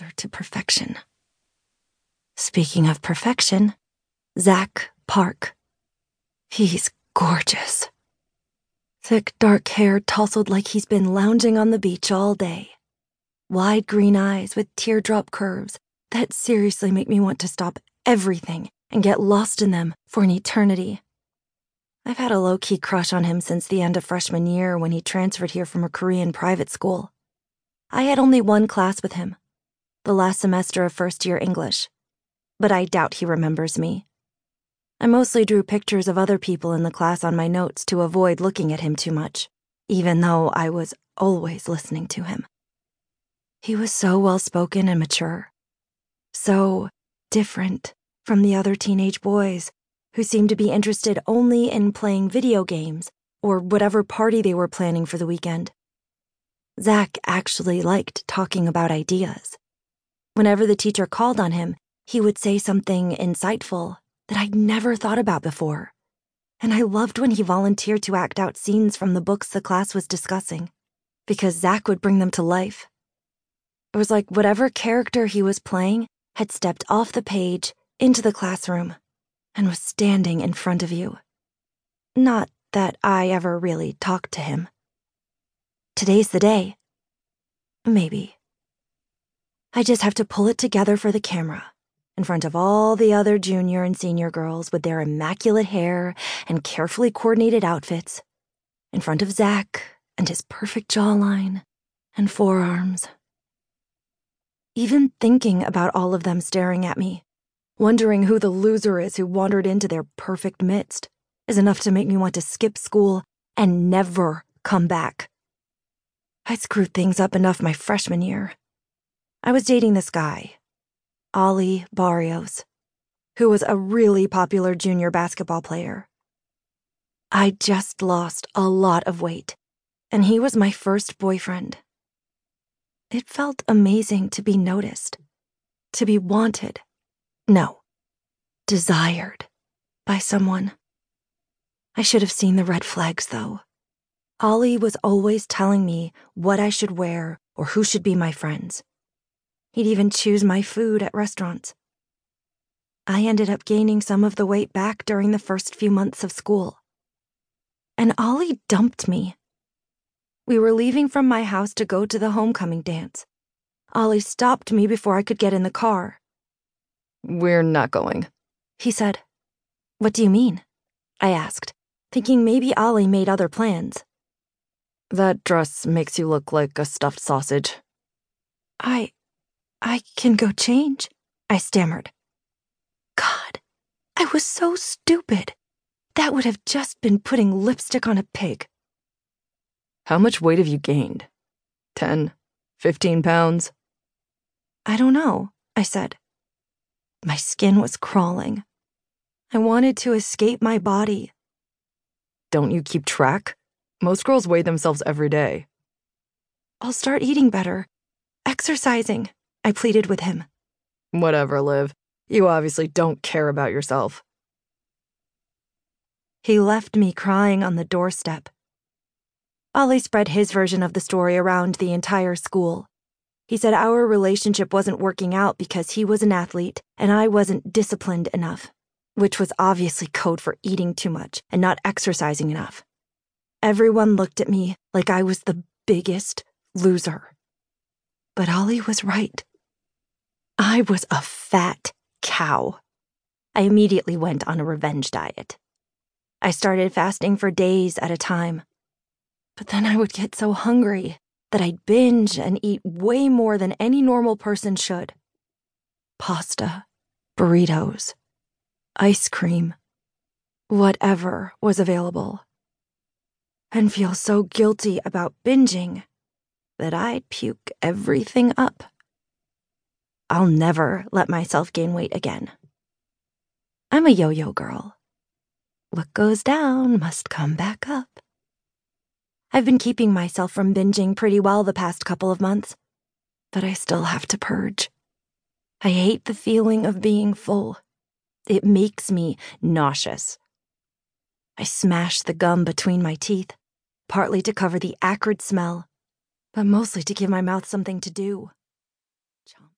closer to perfection. Speaking of perfection, Zach Park. He's gorgeous. Thick dark hair tousled like he's been lounging on the beach all day. Wide green eyes with teardrop curves that seriously make me want to stop everything and get lost in them for an eternity. I've had a low key crush on him since the end of freshman year when he transferred here from a Korean private school. I had only one class with him, the last semester of first year English, but I doubt he remembers me. I mostly drew pictures of other people in the class on my notes to avoid looking at him too much, even though I was always listening to him. He was so well spoken and mature, so different from the other teenage boys who seemed to be interested only in playing video games or whatever party they were planning for the weekend. Zach actually liked talking about ideas. Whenever the teacher called on him, he would say something insightful that I'd never thought about before. And I loved when he volunteered to act out scenes from the books the class was discussing, because Zach would bring them to life. It was like whatever character he was playing had stepped off the page into the classroom and was standing in front of you. Not that I ever really talked to him. Today's the day. Maybe. I just have to pull it together for the camera in front of all the other junior and senior girls with their immaculate hair and carefully coordinated outfits, in front of Zach and his perfect jawline and forearms. Even thinking about all of them staring at me Wondering who the loser is who wandered into their perfect midst is enough to make me want to skip school and never come back. I screwed things up enough my freshman year. I was dating this guy, Ollie Barrios, who was a really popular junior basketball player. I just lost a lot of weight, and he was my first boyfriend. It felt amazing to be noticed, to be wanted no. Desired by someone. I should have seen the red flags, though. Ollie was always telling me what I should wear or who should be my friends. He'd even choose my food at restaurants. I ended up gaining some of the weight back during the first few months of school. And Ollie dumped me. We were leaving from my house to go to the homecoming dance. Ollie stopped me before I could get in the car. We're not going, he said. What do you mean? I asked, thinking maybe Ollie made other plans. That dress makes you look like a stuffed sausage. I. I can go change, I stammered. God, I was so stupid. That would have just been putting lipstick on a pig. How much weight have you gained? Ten? Fifteen pounds? I don't know, I said. My skin was crawling. I wanted to escape my body. Don't you keep track? Most girls weigh themselves every day. I'll start eating better. Exercising, I pleaded with him. Whatever, Liv. You obviously don't care about yourself. He left me crying on the doorstep. Ollie spread his version of the story around the entire school. He said our relationship wasn't working out because he was an athlete and I wasn't disciplined enough, which was obviously code for eating too much and not exercising enough. Everyone looked at me like I was the biggest loser. But Ollie was right. I was a fat cow. I immediately went on a revenge diet. I started fasting for days at a time. But then I would get so hungry that I'd binge and eat way more than any normal person should. Pasta, burritos, ice cream, whatever was available. And feel so guilty about binging that I'd puke everything up. I'll never let myself gain weight again. I'm a yo yo girl. What goes down must come back up. I've been keeping myself from binging pretty well the past couple of months, but I still have to purge. I hate the feeling of being full. It makes me nauseous. I smash the gum between my teeth, partly to cover the acrid smell, but mostly to give my mouth something to do.